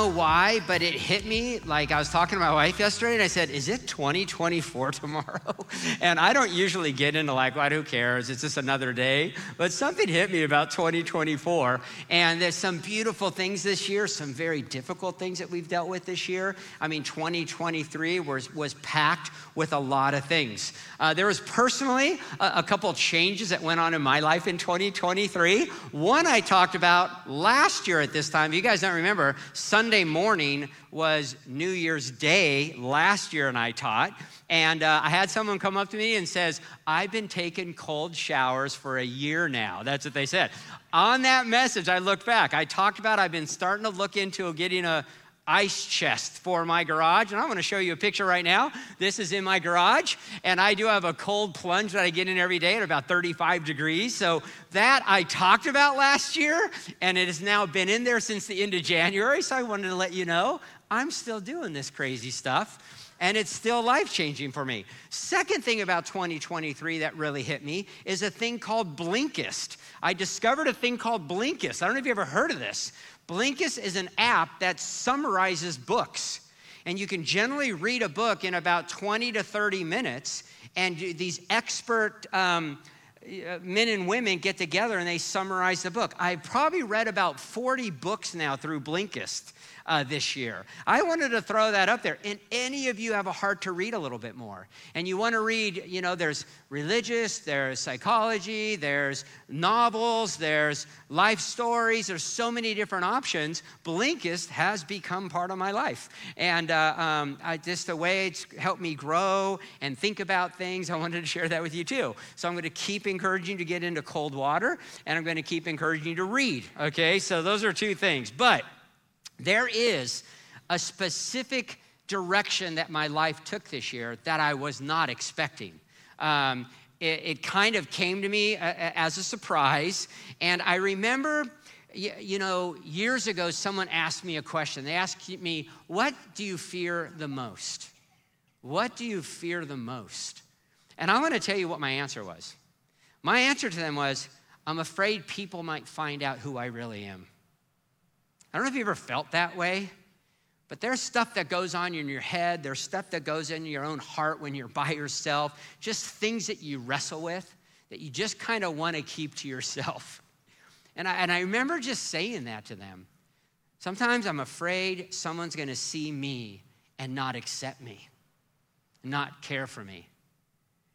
Know why, but it hit me. Like I was talking to my wife yesterday, and I said, "Is it 2024 tomorrow?" And I don't usually get into like, "What? Who cares? It's just another day." But something hit me about 2024, and there's some beautiful things this year, some very difficult things that we've dealt with this year. I mean, 2023 was was packed with a lot of things. Uh, there was personally a, a couple changes that went on in my life in 2023. One I talked about last year at this time. You guys don't remember? Sunday morning was New Year's Day last year, and I taught. And uh, I had someone come up to me and says, "I've been taking cold showers for a year now." That's what they said. On that message, I looked back. I talked about I've been starting to look into getting a ice chest for my garage. And I'm to show you a picture right now. This is in my garage. And I do have a cold plunge that I get in every day at about 35 degrees. So that I talked about last year. And it has now been in there since the end of January. So I wanted to let you know I'm still doing this crazy stuff and it's still life changing for me. Second thing about 2023 that really hit me is a thing called Blinkist. I discovered a thing called Blinkist. I don't know if you ever heard of this, Blinkist is an app that summarizes books. And you can generally read a book in about 20 to 30 minutes. And these expert um, uh, men and women get together and they summarize the book. I've probably read about 40 books now through Blinkist uh, this year. I wanted to throw that up there. And any of you have a heart to read a little bit more, and you want to read, you know, there's religious, there's psychology, there's novels, there's life stories, there's so many different options. Blinkist has become part of my life. And uh, um, I, just the way it's helped me grow and think about things, I wanted to share that with you too. So I'm going to keep encouraging you to get into cold water, and I'm going to keep encouraging you to read, okay? So those are two things. But there is a specific direction that my life took this year that I was not expecting. Um, it, it, kind of came to me uh, as a surprise. And I remember, you know, years ago, someone asked me a question. They asked me, What do you fear the most? What do you fear the most? And I want to tell you what my answer was. My answer to them was, I'm afraid people might find out who I really am. I don't know if you ever felt that way, but there's stuff that goes on in your head, there's stuff that goes in your own heart when you're by yourself, just things that you wrestle with that you just kind of want to keep to yourself. And I, and I remember just saying that to them. Sometimes I'm afraid someone's going to see me and not accept me, not care for me,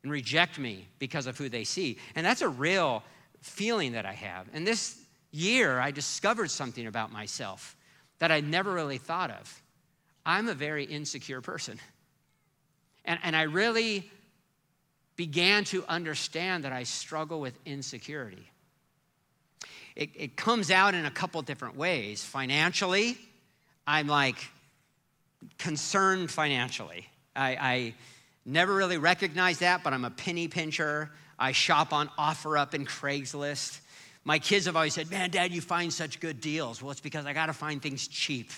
and reject me because of who they see. And that's a real feeling that I have. And this year, I discovered something about myself that I never really thought of. I'm a very insecure person. And, and I really began to understand that I struggle with insecurity. It, it comes out in a couple different ways. Financially, I'm like concerned financially. I, I never really recognized that, but I'm a penny pincher. I shop on OfferUp and Craigslist. My kids have always said, Man, Dad, you find such good deals. Well, it's because I got to find things cheap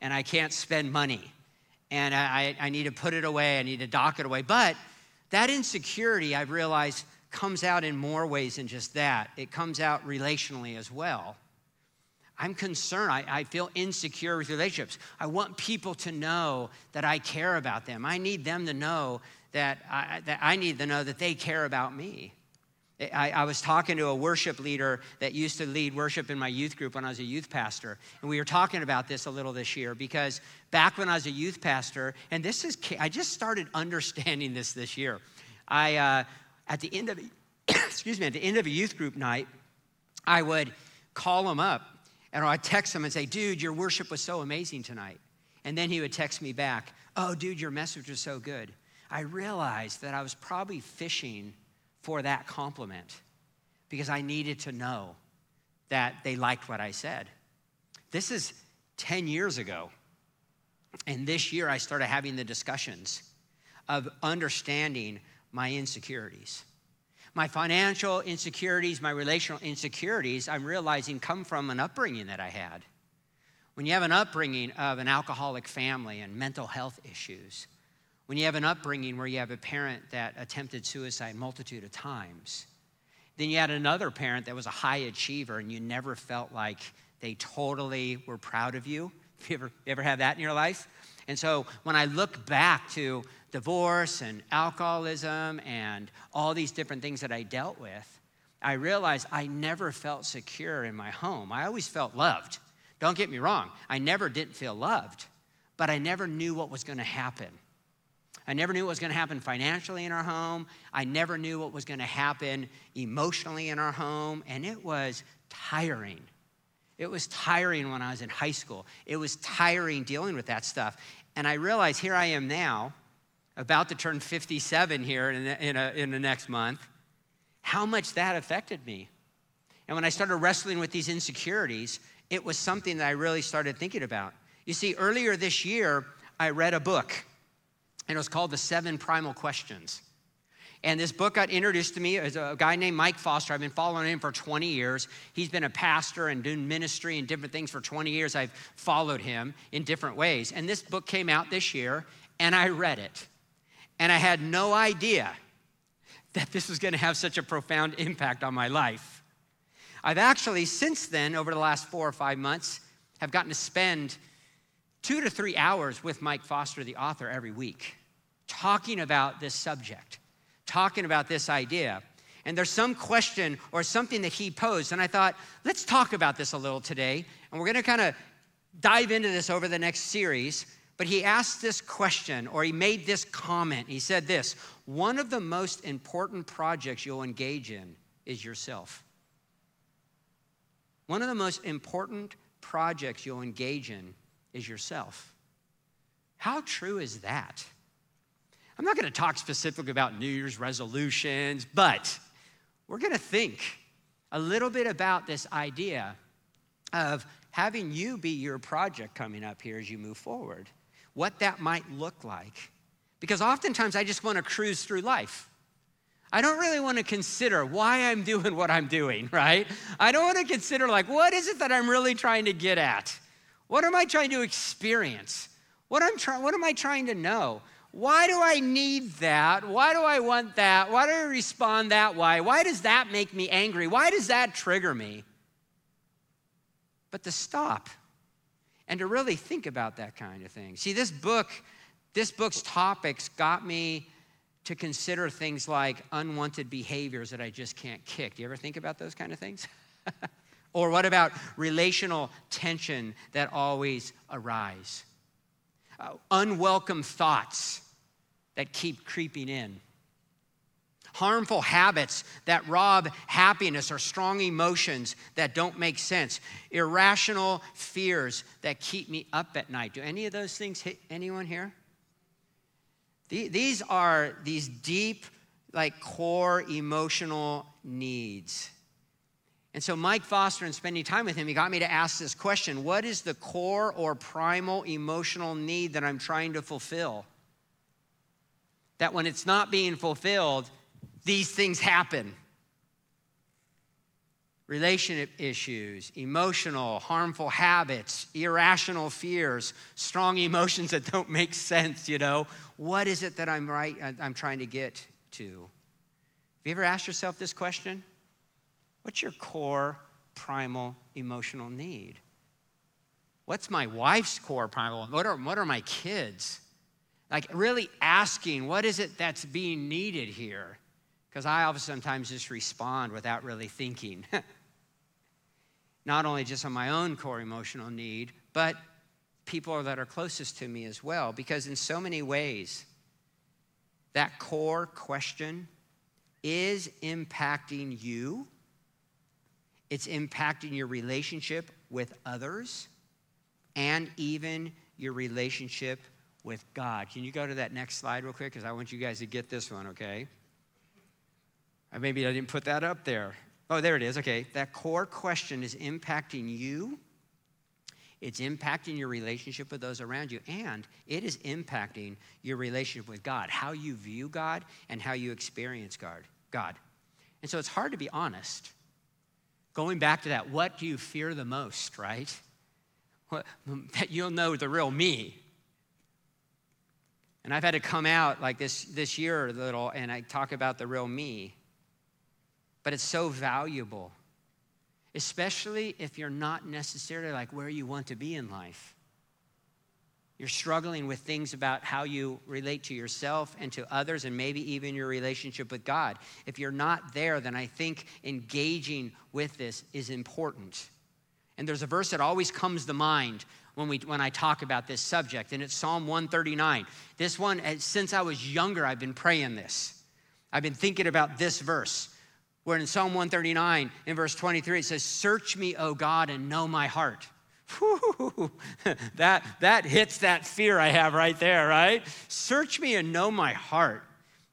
and I can't spend money. And I, I need to put it away, I need to dock it away. But that insecurity, I've realized, comes out in more ways than just that. It comes out relationally as well. I'm concerned. I, I, feel insecure with relationships. I want people to know that I care about them. I need them to know that I, that I need to know that they care about me. I, I, was talking to a worship leader that used to lead worship in my youth group when I was a youth pastor. And we were talking about this a little this year because back when I was a youth pastor, and this is, I just started understanding this this year. I, uh, at the end of, excuse me, at the end of a youth group night, I would call him up and I'd text him and say, dude, your worship was so amazing tonight. And then he would text me back, oh, dude, your message was so good. I realized that I was probably fishing for that compliment because I needed to know that they liked what I said. This is 10 years ago. And this year I started having the discussions of understanding my insecurities. My financial insecurities, my relational insecurities, I'm realizing come from an upbringing that I had. When you have an upbringing of an alcoholic family and mental health issues, when you have an upbringing where you have a parent that attempted suicide multitude of times, then you had another parent that was a high achiever and you never felt like they totally were proud of you. You ever, you ever have that in your life? And so when I look back to divorce and alcoholism and all these different things that I dealt with, I realized I never felt secure in my home. I always felt loved. Don't get me wrong, I never didn't feel loved, but I never knew what was going to happen. I never knew what was going to happen financially in our home. I never knew what was going to happen emotionally in our home. And it was tiring. It was tiring when I was in high school. It was tiring dealing with that stuff. And I realized here I am now, about to turn 57 here in, in, a, in the next month, how much that affected me. And when I started wrestling with these insecurities, it was something that I really started thinking about. You see, earlier this year, I read a book, and it was called The Seven Primal Questions. And this book got introduced to me as a guy named Mike Foster. I've been following him for 20 years. He's been a pastor and doing ministry and different things for 20 years. I've followed him in different ways. And this book came out this year, and I read it. And I had no idea that this was going to have such a profound impact on my life. I've actually, since then, over the last four or five months, have gotten to spend two to three hours with Mike Foster, the author, every week, talking about this subject talking about this idea. And there's some question or something that he posed. And I thought, let's talk about this a little today. And we're going to kind of dive into this over the next series. But he asked this question or he made this comment. He said this One of the most important projects you'll engage in is yourself. One of the most important projects you'll engage in is yourself. How true is that? I'm not going to talk specifically about New Year's resolutions, but we're going to think a little bit about this idea of having you be your project coming up here as you move forward, what that might look like. Because oftentimes I just want to cruise through life. I don't really want to consider why I'm doing what I'm doing, right? I don't want to consider, like, what is it that I'm really trying to get at? What am I trying to experience? What, I'm try- what am I trying to know? Why do I need that? Why do I want that? Why do I respond that way? Why does that make me angry? Why does that trigger me? But to stop and to really think about that kind of thing. See, this book, this book's topics got me to consider things like unwanted behaviors that I just can't kick. Do you ever think about those kind of things? or what about relational tension that always arise? Uh, unwelcome thoughts that keep creeping in. Harmful habits that rob happiness or strong emotions that don't make sense. Irrational fears that keep me up at night. Do any of those things hit anyone here? These are these deep, like core emotional needs. And so, Mike Foster, and spending time with him, he got me to ask this question What is the core or primal emotional need that I'm trying to fulfill? that when it's not being fulfilled, these things happen. Relationship issues, emotional, harmful habits, irrational fears, strong emotions that don't make sense, you know. What is it that I'm right uh, I'm trying to get to? Have you ever asked yourself this question? What's your core primal emotional need? What's my wife's core primal? What are, what are my kids? like really asking, what is it that's being needed here? Because I often sometimes just respond without really thinking. Not only just on my own core emotional need, but people that are closest to me as well. Because in so many ways, that core question is impacting you, it's impacting your relationship with others, and even your relationship with God. Can you go to that next slide real quick? Because I want you guys to get this one, okay? Uh, maybe I didn't put that up there. Oh, there it is. Okay. That core question is impacting you. It's impacting your relationship with those around you, and it is impacting your relationship with God, how you view God and how you experience God. God. And so it's hard to be honest. Going back to that, what do you fear the most, right? That you'll know the real me, and I've had to come out like this this year a little and I talk about the real me. But it's so valuable. especially if you're not necessarily like where you want to be in life. You're struggling with things about how you relate to yourself and to others, and maybe even your relationship with God. If you're not there, then I think engaging with this is important. And there's a verse that always comes to mind when, we, when I talk about this subject, and it's Psalm 139. This one, eh, since I was younger, I've been praying this. I've been thinking about this verse, where in Psalm 139, in verse 23, it says, Search me, O God, and know my heart. That, that hits that fear I have right there, right? Search me and know my heart.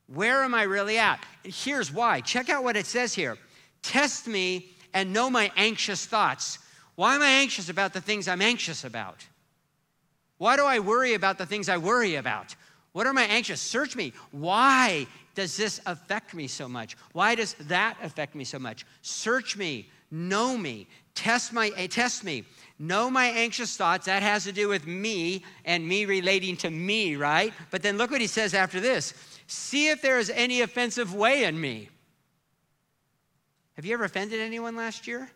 Where am I really at? here's why. Check out what it says here. Test me and know my anxious thoughts. Why am I anxious about the things I'm anxious about? Why do I worry about the things I worry about? What am I anxious? Search me. Why does this affect me so much? Why does that affect me so much? Search me, know me, test my eh, test me. Know my anxious thoughts. That has to do with me and me relating to me, right? But then look what he says after this. See if there is any offensive way in me. Have you ever offended anyone last year?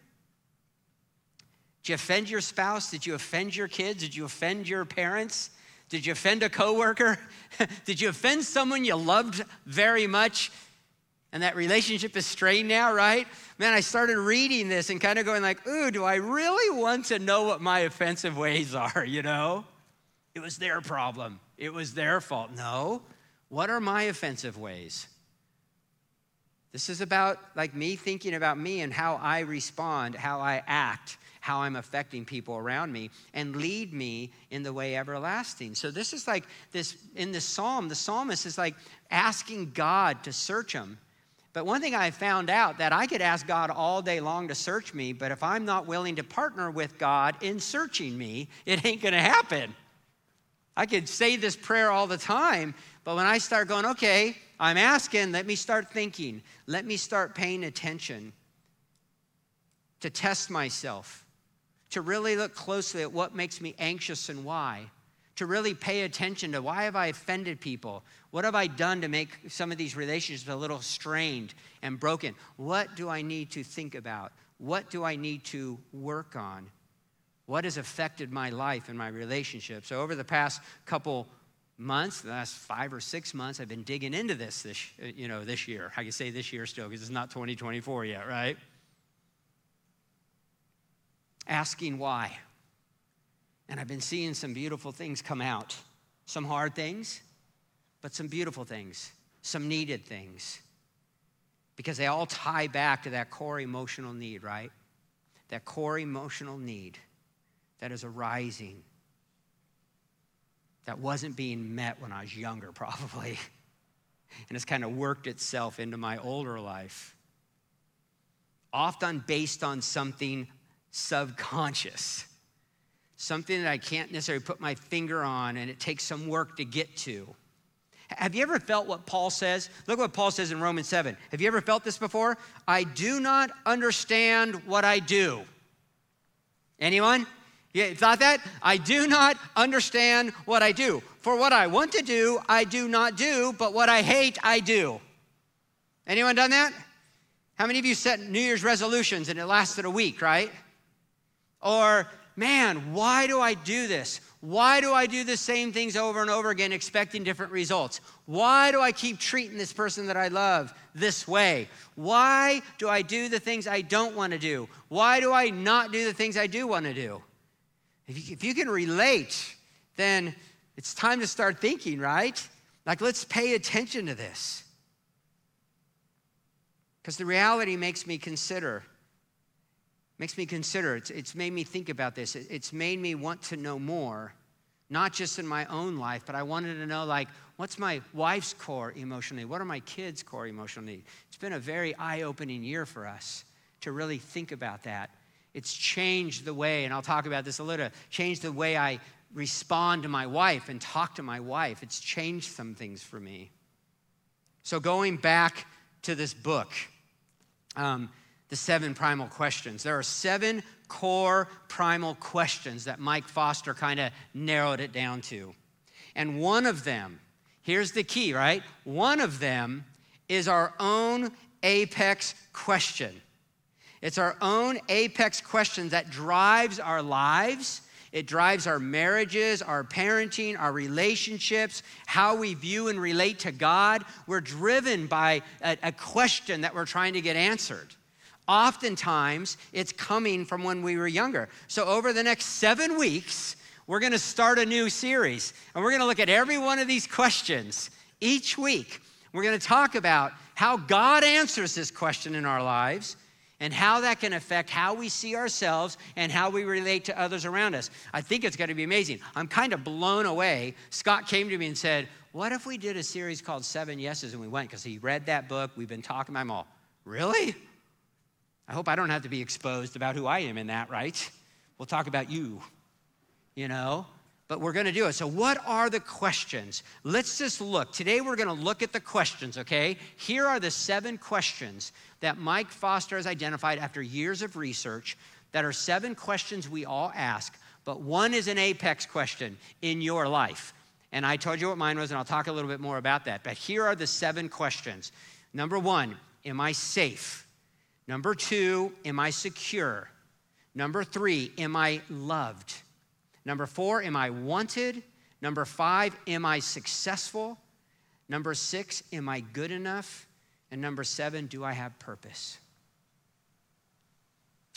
Did you offend your spouse? Did you offend your kids? Did you offend your parents? Did you offend a coworker? Did you offend someone you loved very much? And that relationship is strained now, right? Man, I started reading this and kind of going like, ooh, do I really want to know what my offensive ways are, you know? It was their problem. It was their fault. No. What are my offensive ways? This is about like me thinking about me and how I respond, how I act how I'm affecting people around me and lead me in the way everlasting. So this is like this in the psalm, the psalmist is like asking God to search him. But one thing I found out that I could ask God all day long to search me, but if I'm not willing to partner with God in searching me, it ain't going to happen. I could say this prayer all the time, but when I start going, okay, I'm asking, let me start thinking, let me start paying attention to test myself to really look closely at what makes me anxious and why, to really pay attention to why have I offended people? What have I done to make some of these relationships a little strained and broken? What do I need to think about? What do I need to work on? What has affected my life and my relationship? So over the past couple months, the last five or six months, I've been digging into this this uh, you know this year. I can say this year still because it's not 2024 yet, right? asking why. And I've been seeing some beautiful things come out. Some hard things, but some beautiful things, some needed things. Because they all tie back to that core emotional need, right? That core emotional need that is arising, that wasn't being met when I was younger, probably. And it's kind of worked itself into my older life. Often based on something subconscious, something that I can't necessarily put my finger on and it takes some work to get to. Have you ever felt what Paul says? Look what Paul says in Romans 7. Have you ever felt this before? I do not understand what I do. Anyone? Yeah, thought that? I do not understand what I do. For what I want to do, I do not do, but what I hate, I do. Anyone done that? How many of you set New Year's resolutions and it lasted a week, right? Or, man, why do I do this? Why do I do the same things over and over again, expecting different results? Why do I keep treating this person that I love this way? Why do I do the things I don't want to do? Why do I not do the things I do want to do? If you, if you can relate, then it's time to start thinking, right? Like, let's pay attention to this. Because the reality makes me consider makes me consider. It's, it's made me think about this. It's made me want to know more, not just in my own life, but I wanted to know, like, what's my wife's core emotional need? What are my kids' core emotional needs? It's been a very eye opening year for us to really think about that. It's changed the way, and I'll talk about this a little, changed the way I respond to my wife and talk to my wife. It's changed some things for me. So, going back to this book, um, the seven primal questions. There are seven core primal questions that Mike Foster kind of narrowed it down to. And one of them, here's the key, right? One of them is our own apex question. It's our own apex question that drives our lives. It drives our marriages, our parenting, our relationships, how we view and relate to God. We're driven by a, a question that we're trying to get answered. Oftentimes, it's coming from when we were younger. So, over the next seven weeks, we're gonna start a new series, and we're gonna look at every one of these questions each week. We're gonna talk about how God answers this question in our lives and how that can affect how we see ourselves and how we relate to others around us. I think it's going to be amazing. I'm kind of blown away. Scott came to me and said, What if we did a series called Seven Yeses? And we went because he read that book. We've been talking about them all. Really? I hope I don't have to be exposed about who I am in that, right? We'll talk about you, you know? but we're to do it. So, what are the questions? Let's just look. Today, we're to look at the questions, okay? Here are the seven questions that Mike Foster has identified after years of research that are seven questions we all ask, but one is an apex question in your life. And I told you what mine was, and I'll talk a little bit more about that. But here are the seven questions. Number one, am I safe? Number two, am I secure? Number three, am I loved? Number four, am I wanted? Number five, am I successful? Number six, am I good enough? And number seven, do I have purpose?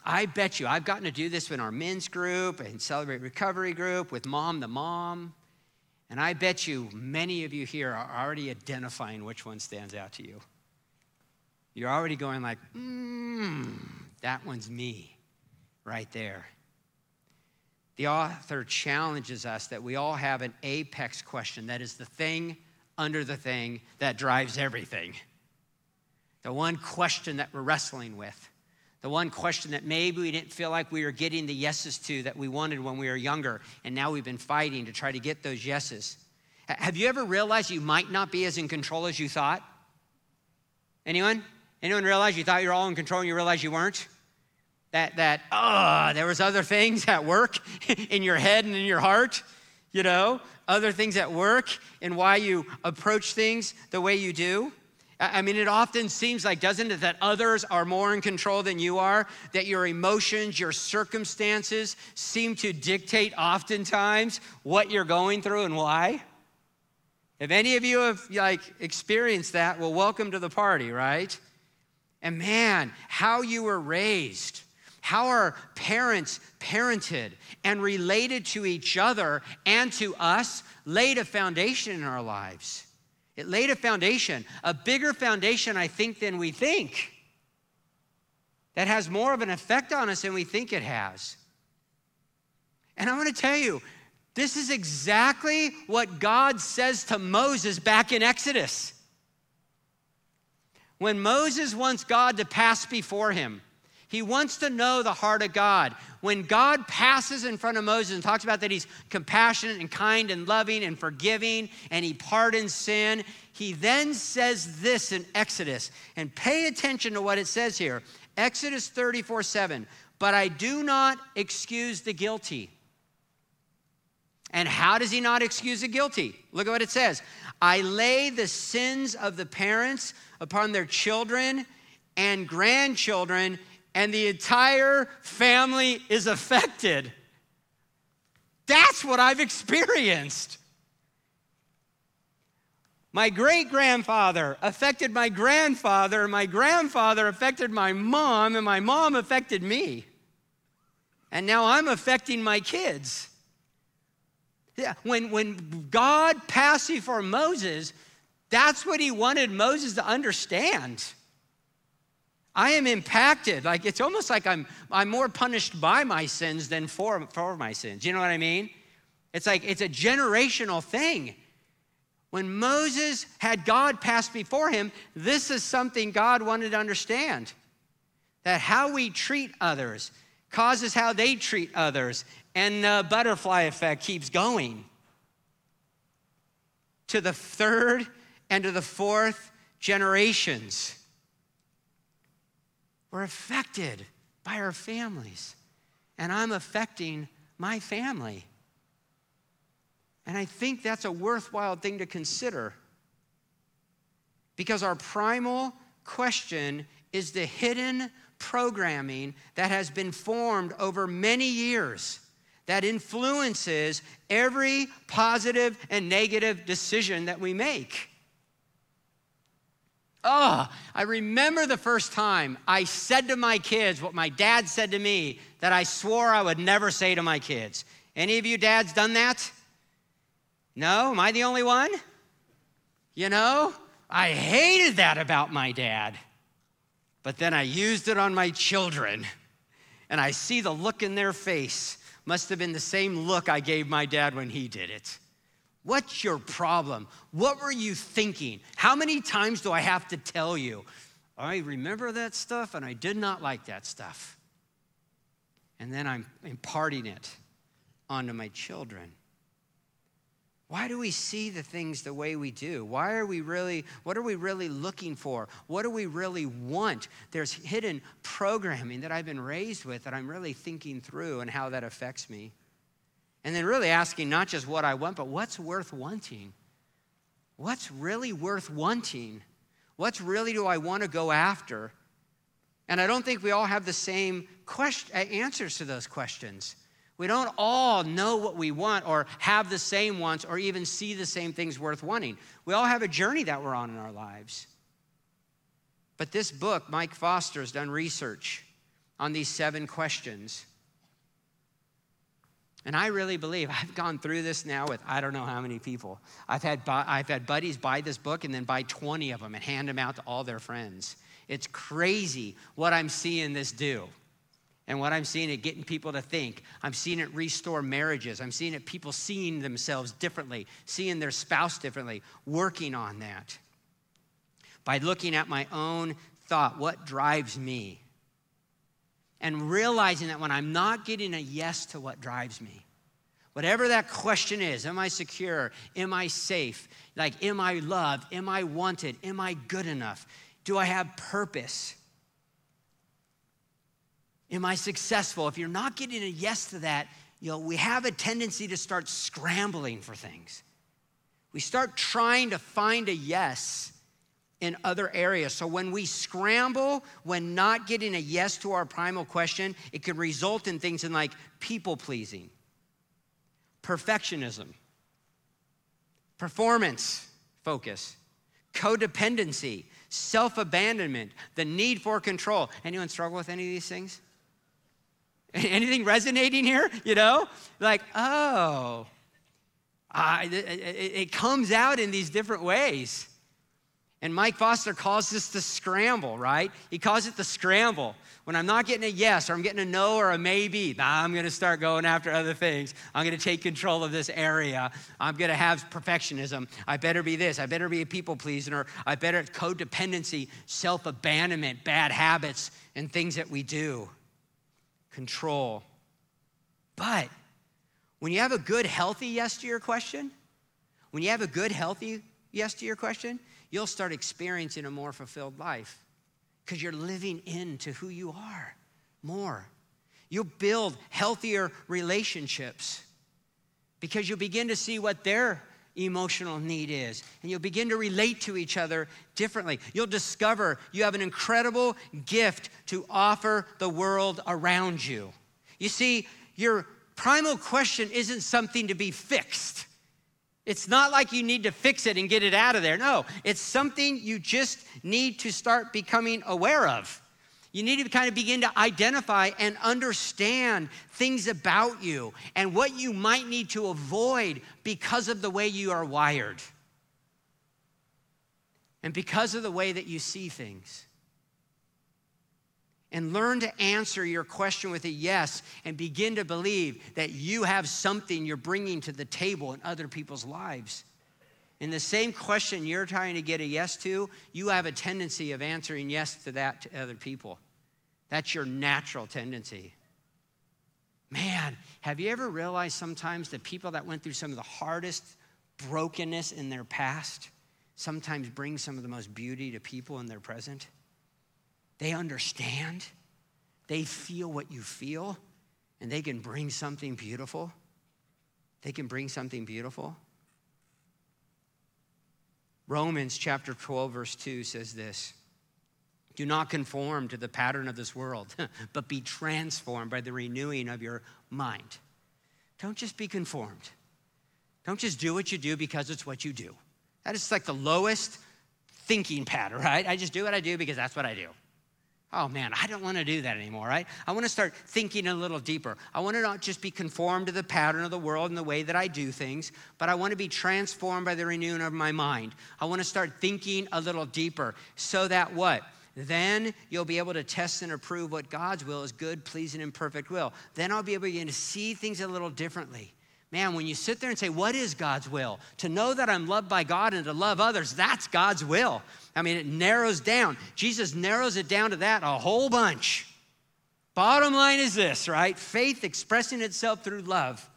I bet you, I've gotten to do this in our men's group and Celebrate Recovery group with Mom the Mom. And I bet you many of you here are already identifying which one stands out to you. You're already going like, mmm, that one's me right there. The author challenges us that we all have an apex question that is the thing under the thing that drives everything. The one question that we're wrestling with. The one question that maybe we didn't feel like we were getting the yeses to that we wanted when we were younger, and now we've been fighting to try to get those yeses. Have you ever realized you might not be as in control as you thought? Anyone? Anyone realize you thought you were all in control and you realized you weren't? that that oh there was other things at work in your head and in your heart you know? Other things at work and why you approach things the way you do? I mean it often seems like doesn't it that others are more in control than you are? That your emotions your circumstances seem to dictate oftentimes what you're going through and why? If any of you have like experienced that? Well welcome to the party right and man how you were raised how our parents parented and related to each other and to us laid a foundation in our lives. It laid a foundation, a bigger foundation, I think, than we think, that has more of an effect on us than we think it has. And I'm going to tell you, this is exactly what God says to Moses back in Exodus. When Moses wants God to pass before him, he wants to know the heart of God. When God passes in front of Moses and talks about that he's compassionate and kind and loving and forgiving and he pardons sin, he then says this in Exodus. And pay attention to what it says here Exodus 34 7. But I do not excuse the guilty. And how does he not excuse the guilty? Look at what it says I lay the sins of the parents upon their children and grandchildren and the entire family is affected. That's what I've experienced. My great grandfather affected my grandfather, and my grandfather affected my mom, and my mom affected me. And now I'm affecting my kids. Yeah, when, when God passed before Moses, that's what he wanted Moses to understand. I am impacted. Like it's almost like I'm, I'm more punished by my sins than for, for my sins. You know what I mean? It's like it's a generational thing. When Moses had God pass before him, this is something God wanted to understand that how we treat others causes how they treat others, and the butterfly effect keeps going to the third and to the fourth generations. We're affected by our families, and I'm affecting my family. And I think that's a worthwhile thing to consider because our primal question is the hidden programming that has been formed over many years that influences every positive and negative decision that we make. Oh, I remember the first time I said to my kids what my dad said to me that I swore I would never say to my kids. Any of you dads done that? No? Am I the only one? You know, I hated that about my dad. But then I used it on my children, and I see the look in their face must have been the same look I gave my dad when he did it. What's your problem? What were you thinking? How many times do I have to tell you? I remember that stuff and I did not like that stuff. And then I'm imparting it onto my children. Why do we see the things the way we do? Why are we really, what are we really looking for? What do we really want? There's hidden programming that I've been raised with that I'm really thinking through and how that affects me. And then really asking not just what I want, but what's worth wanting? What's really worth wanting? What's really do I want to go after? And I don't think we all have the same question, uh, answers to those questions. We don't all know what we want or have the same wants or even see the same things worth wanting. We all have a journey that we're on in our lives. But this book, Mike Foster has done research on these seven questions. And I really believe I've gone through this now with I don't know how many people. I've had, I've had buddies buy this book and then buy 20 of them and hand them out to all their friends. It's crazy what I'm seeing this do and what I'm seeing it getting people to think. I'm seeing it restore marriages. I'm seeing it people seeing themselves differently, seeing their spouse differently, working on that. By looking at my own thought, what drives me? And realizing that when I'm not getting a yes to what drives me, whatever that question is am I secure? Am I safe? Like, am I loved? Am I wanted? Am I good enough? Do I have purpose? Am I successful? If you're not getting a yes to that, you know, we have a tendency to start scrambling for things. We start trying to find a yes in other areas. So when we scramble, when not getting a yes to our primal question, it can result in things in like people pleasing, perfectionism, performance focus, codependency, self abandonment, the need for control. Anyone struggle with any of these things? Anything resonating here? You know? Like, oh, it, it comes out in these different ways. And Mike Foster calls this the scramble, right? He calls it the scramble. When I'm not getting a yes or I'm getting a no or a maybe, nah, I'm gonna start going after other things. I'm gonna take control of this area. I'm gonna have perfectionism. I better be this. I better be a people pleaser. I better codependency, self abandonment, bad habits, and things that we do control. But when you have a good, healthy yes to your question, when you have a good, healthy yes to your question, you'll start experiencing a more fulfilled life because you're living into who you are more. You'll build healthier relationships because you'll begin to see what their emotional need is. And you'll begin to relate to each other differently. You'll discover you have an incredible gift to offer the world around you. You see, your primal question isn't something to be fixed. It's not like you need to fix it and get it out of there. No, it's something you just need to start becoming aware of. You need to kind of begin to identify and understand things about you and what you might need to avoid because of the way you are wired and because of the way that you see things. And learn to answer your question with a yes and begin to believe that you have something you're bringing to the table in other people's lives. In the same question you're trying to get a yes to, you have a tendency of answering yes to that to other people. That's your natural tendency. Man, have you ever realized sometimes the people that went through some of the hardest brokenness in their past sometimes bring some of the most beauty to people in their present? They understand, they feel what you feel, and they can bring something beautiful. They can bring something beautiful. Romans chapter 12, verse 2 says this Do not conform to the pattern of this world, but be transformed by the renewing of your mind. Don't just be conformed. Don't just do what you do because it's what you do. That is like the lowest thinking pattern, right? I just do what I do because that's what I do. Oh man, I don't want to do that anymore, right? I want to start thinking a little deeper. I want to not just be conformed to the pattern of the world and the way that I do things, but I want to be transformed by the renewing of my mind. I want to start thinking a little deeper so that what? Then you'll be able to test and approve what God's will is good, pleasing, and perfect will. Then I'll be able to see things a little differently. Man, when you sit there and say, What is God's will? To know that I'm loved by God and to love others, that's God's will. I mean, it narrows down. Jesus narrows it down to that a whole bunch. Bottom line is this, right? Faith expressing itself through love.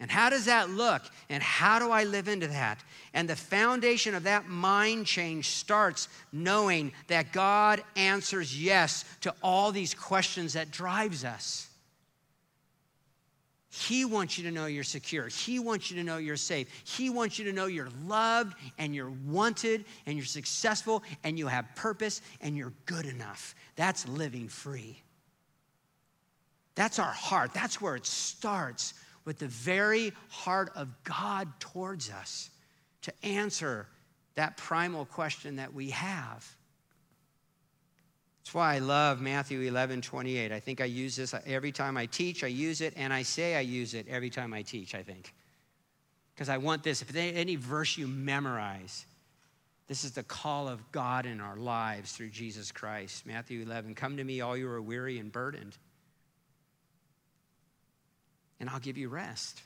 And how does that look? And how do I live into that? And the foundation of that mind change starts knowing that God answers yes to all these questions that drives us. He wants you to know you're secure. He wants you to know you're safe. He wants you to know you're loved and you're wanted and you're successful and you have purpose and you're good enough. That's living free. That's our heart. That's where it starts with the very heart of God towards us to answer that primal question that we have. That's why I love Matthew 11, 28. I think I use this every time I teach, I use it, and I say I use it every time I teach, I think. Because I want this. If any verse you memorize, this is the call of God in our lives through Jesus Christ. Matthew 11, come to me, all you are weary and burdened, and I'll give you rest.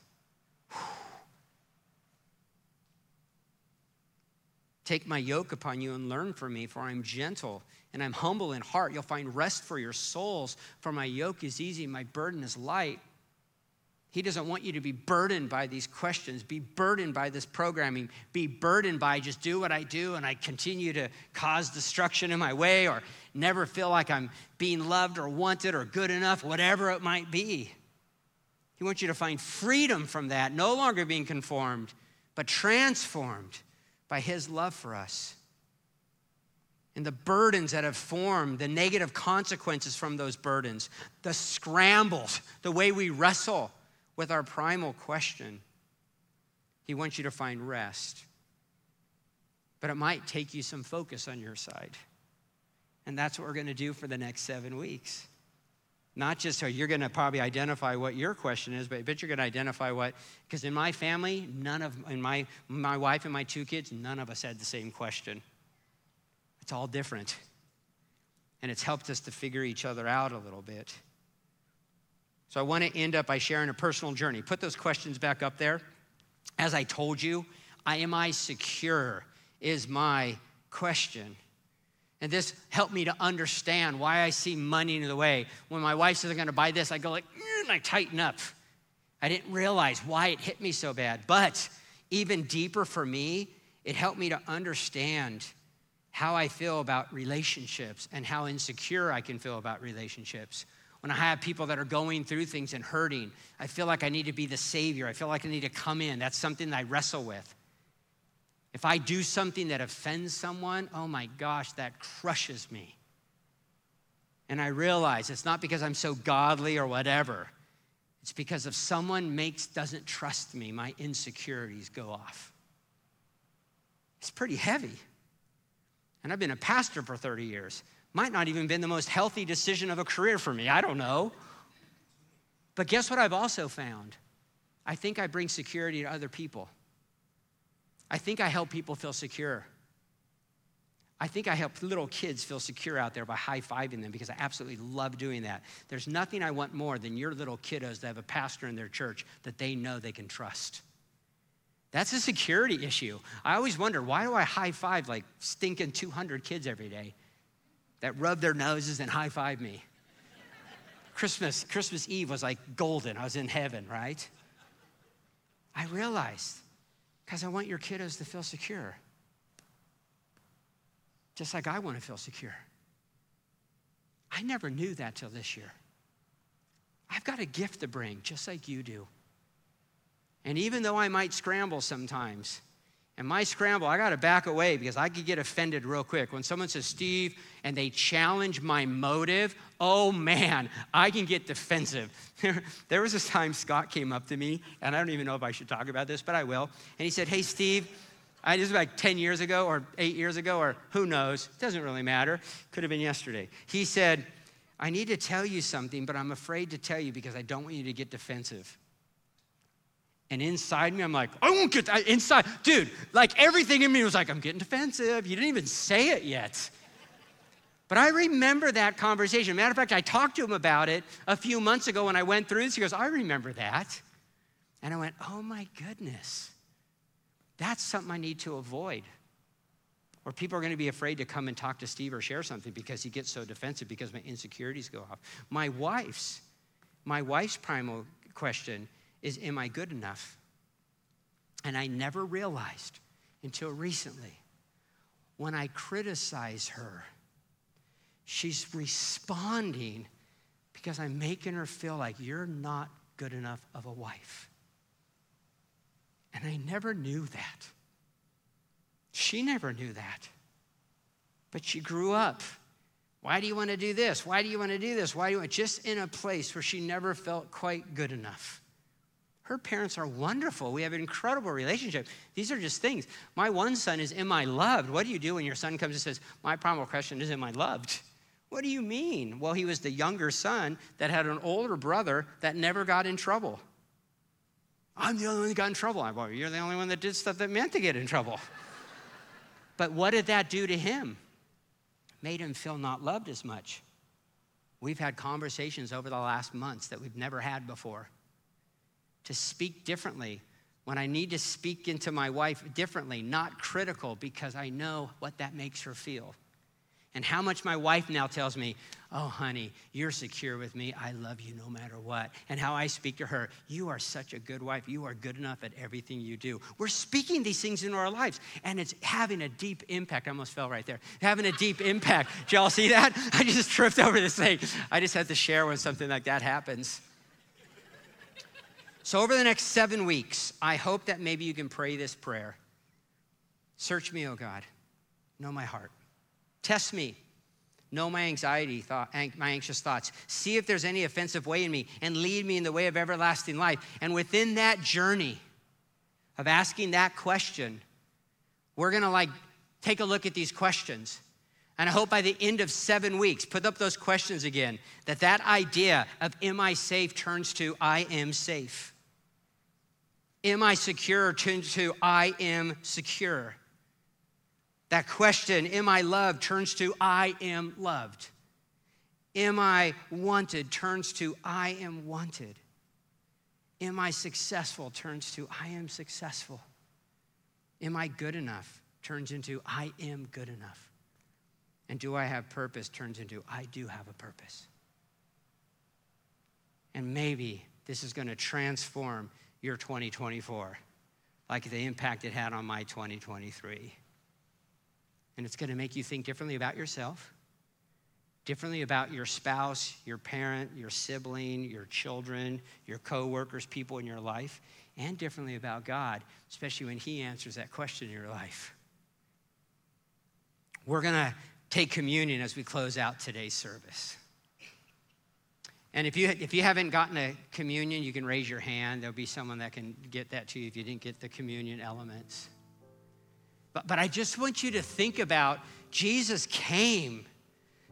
Take my yoke upon you and learn from me, for I'm gentle and I'm humble in heart. You'll find rest for your souls, for my yoke is easy, my burden is light. He doesn't want you to be burdened by these questions, be burdened by this programming, be burdened by just do what I do and I continue to cause destruction in my way or never feel like I'm being loved or wanted or good enough, whatever it might be. He wants you to find freedom from that, no longer being conformed, but transformed by His love for us. And the burdens that have formed, the negative consequences from those burdens, the scrambles, the way we wrestle with our primal question. He wants you to find rest. But it might take you some focus on your side. And that's what we're going to do for the next seven weeks. Not just so you're going to probably identify what your question is, but, you're going to identify what, because in my family, none of, in my, my wife and my two kids, none of us had the same question. It's all different. And it's helped us to figure each other out a little bit. So I want to end up by sharing a personal journey. Put those questions back up there. As I told you, I am I secure is my question. And this helped me to understand why I see money in the way. When my wife says I'm gonna buy this, I go like, mm, and I tighten up. I didn't realize why it hit me so bad. But even deeper for me, it helped me to understand how I feel about relationships and how insecure I can feel about relationships. When I have people that are going through things and hurting, I feel like I need to be the savior. I feel like I need to come in. That's something that I wrestle with. If I do something that offends someone, oh my gosh, that crushes me. And I realize it's not because I'm so godly or whatever. It's because if someone makes doesn't trust me, my insecurities go off. It's pretty heavy. And I've been a pastor for 30 years. Might not even been the most healthy decision of a career for me. I don't know. But guess what I've also found? I think I bring security to other people. I think I help people feel secure. I think I help little kids feel secure out there by high fiving them because I absolutely love doing that. There's nothing I want more than your little kiddos to have a pastor in their church that they know they can trust. That's a security issue. I always wonder why do I high five like stinking 200 kids every day that rub their noses and high five me? Christmas, Christmas Eve was like golden. I was in heaven, right? I realized because I want your kiddos to feel secure. Just like I want to feel secure. I never knew that till this year. I've got a gift to bring, just like you do. And even though I might scramble sometimes, And my scramble, I got to back away because I could get offended real quick. When someone says Steve and they challenge my motive, oh man, I can get defensive. there was this time Scott came up to me, and I don't even know if I should talk about this, but I will. And he said, Hey, Steve, I, this was like 10 years ago or eight years ago, or who knows, it doesn't really matter. Could have been yesterday. He said, I need to tell you something, but I'm afraid to tell you because I don't want you to get defensive. And inside me, I'm like, I won't get that. Inside, dude, like everything in me was like, I'm getting defensive. You didn't even say it yet. But I remember that conversation. Matter of fact, I talked to him about it a few months ago when I went through this. He goes, I remember that. And I went, oh my goodness. That's something I need to avoid. Or people are going to be afraid to come and talk to Steve or share something because he gets so defensive because my insecurities go off. My wife's, my wife's primal question is Am I good enough? And I never realized until recently when I criticize her, she's responding because I'm making her feel like you're not good enough of a wife. And I never knew that. She never knew that. But she grew up. Why do you want to do this? Why do you want to do this? Why do you want just in a place where she never felt quite good enough? Her parents are wonderful. We have an incredible relationship. These are just things. My one son is, Am I loved? What do you do when your son comes and says, My primal question is, Am I loved? What do you mean? Well, he was the younger son that had an older brother that never got in trouble. I'm the only one that got in trouble. I'm, well, you're the only one that did stuff that meant to get in trouble. but what did that do to him? Made him feel not loved as much. We've had conversations over the last months that we've never had before to speak differently, when I need to speak into my wife differently, not critical, because I know what that makes her feel. And how much my wife now tells me, Oh, honey, you're secure with me. I love you no matter what. And how I speak to her, You are such a good wife. You are good enough at everything you do. We're speaking these things into our lives, and it's having a deep impact. I almost fell right there. Having a deep impact. Did y'all see that? I just tripped over this thing. I just had to share when something like that happens. So, over the next seven weeks, I hope that maybe you can pray this prayer Search me, O God, know my heart. Test me, know my anxiety, thought, my anxious thoughts. See if there's any offensive way in me, and lead me in the way of everlasting life. And within that journey of asking that question, we're gonna like take a look at these questions. And I hope by the end of seven weeks, put up those questions again, that that idea of am I safe turns to I am safe. Am I secure? turns to I am secure. That question, am I loved, turns to I am loved. Am I wanted, turns to I am wanted. Am I successful, turns to I am successful. Am I good enough, turns into I am good enough. And do I have purpose, turns into I do have a purpose. And maybe this is going to transform your 2024, like the impact it had on my 2023. And it's going to make you think differently about yourself, differently about your spouse, your parent, your sibling, your children, your coworkers, people in your life, and differently about God, especially when He answers that question in your life. We're going to take communion as we close out today's service. And if you, if you haven't gotten a communion, you can raise your hand. There'll be someone that can get that to you if you didn't get the communion elements. But, but I just want you to think about Jesus came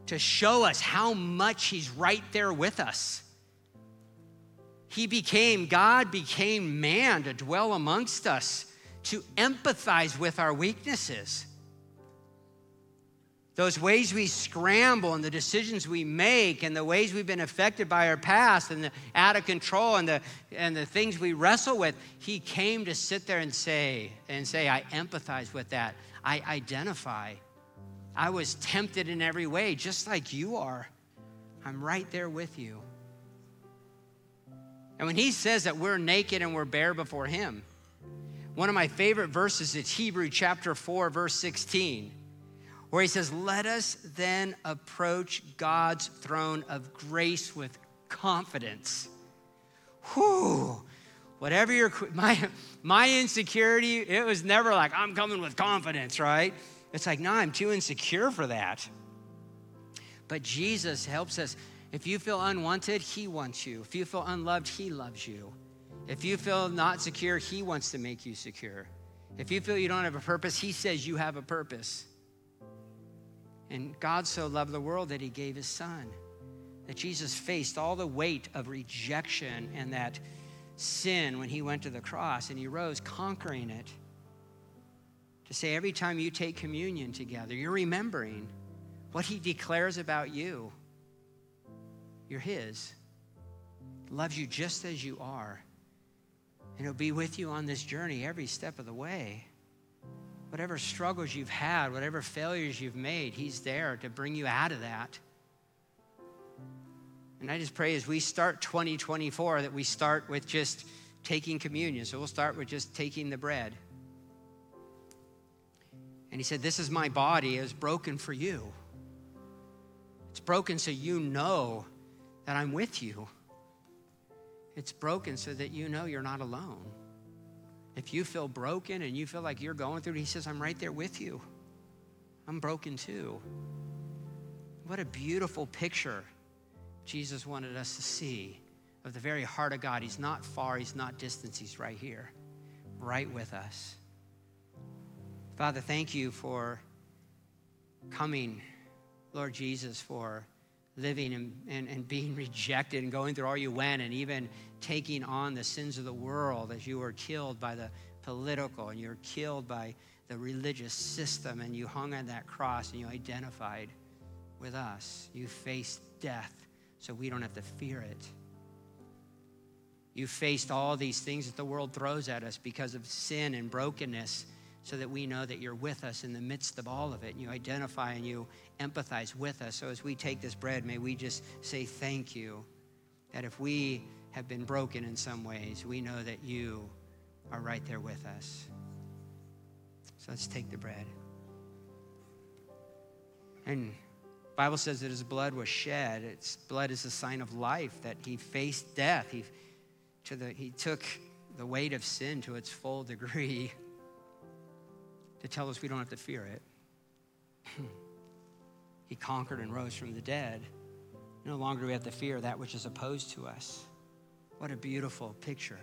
to show us how much He's right there with us. He became, God became man to dwell amongst us, to empathize with our weaknesses those ways we scramble and the decisions we make and the ways we've been affected by our past and the out of control and the and the things we wrestle with he came to sit there and say and say i empathize with that. I identify. I was tempted in every way just like you are. I'm right there with you. And when he says that we're naked and we're bare before him one of my favorite verses is hebrew chapter 4 verse 16 where he says, Let us then approach God's throne of grace with confidence. Whew, Whatever your, my, my insecurity, it was never like, I'm coming with confidence, right? It's like, no, I'm too insecure for that. But Jesus helps us. If you feel unwanted, He wants you. If you feel unloved, He loves you. If you feel not secure, He wants to make you secure. If you feel you don't have a purpose, He says you have a purpose. And God so loved the world that He gave His Son. That Jesus faced all the weight of rejection and that sin when He went to the cross and He rose conquering it. To say every time you take communion together, you're remembering what He declares about you. You're His. Loves you just as you are. And He'll be with you on this journey every step of the way. Whatever struggles you've had, whatever failures you've made, He's there to bring you out of that. And I just pray as we start 2024 that we start with just taking communion. So we'll start with just taking the bread. And he said, This is my body, is broken for you. It's broken so you know that I'm with you. It's broken so that you know you're not alone. If you feel broken and you feel like you're going through it, he says, I'm right there with you. I'm broken too. What a beautiful picture Jesus wanted us to see of the very heart of God. He's not far, He's not distant, He's right here, right with us. Father, thank you for coming, Lord Jesus, for living and, and, and being rejected and going through all you went, and even taking on the sins of the world as you were killed by the political and you were killed by the religious system, and you hung on that cross and you identified with us. You faced death so we don't have to fear it. You faced all these things that the world throws at us because of sin and brokenness so that we know that you're with us in the midst of all of it. And you identify and you empathize with us. So as we take this bread, may we just say thank you that if we have been broken in some ways, we know that you are right there with us. So let's take the bread. And Bible says that his blood was shed. Its blood is a sign of life, that he faced death. He, to the, he took the weight of sin to its full degree to tell us we don't have to fear it. he conquered and rose from the dead. No longer do we have to fear that which is opposed to us. What a beautiful picture.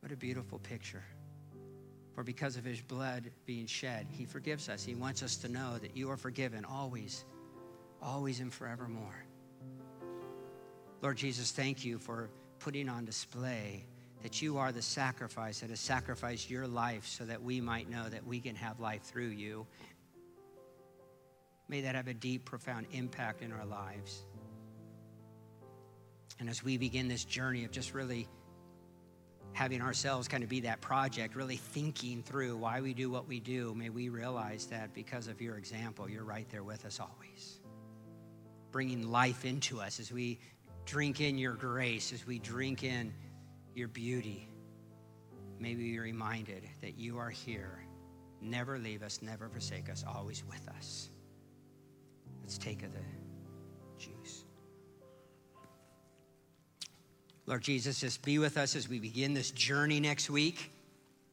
What a beautiful picture. For because of his blood being shed, he forgives us. He wants us to know that you are forgiven always, always and forevermore. Lord Jesus, thank you for putting on display that you are the sacrifice that has sacrificed your life so that we might know that we can have life through you. May that have a deep, profound impact in our lives. And as we begin this journey of just really having ourselves kind of be that project, really thinking through why we do what we do, may we realize that because of your example, you're right there with us always. Bringing life into us as we drink in your grace, as we drink in your beauty, may we be reminded that you are here. Never leave us, never forsake us, always with us. Let's take of the juice. Lord Jesus, just be with us as we begin this journey next week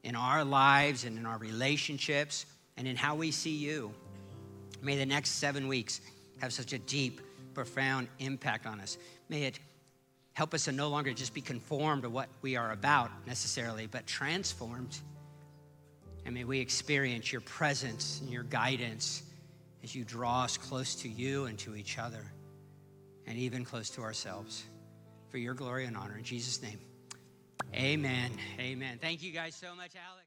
in our lives and in our relationships and in how we see you. May the next seven weeks have such a deep, profound impact on us. May it Help us to no longer just be conformed to what we are about necessarily, but transformed. And may we experience your presence and your guidance as you draw us close to you and to each other, and even close to ourselves. For your glory and honor. In Jesus' name, amen. Amen. Thank you guys so much, Alex.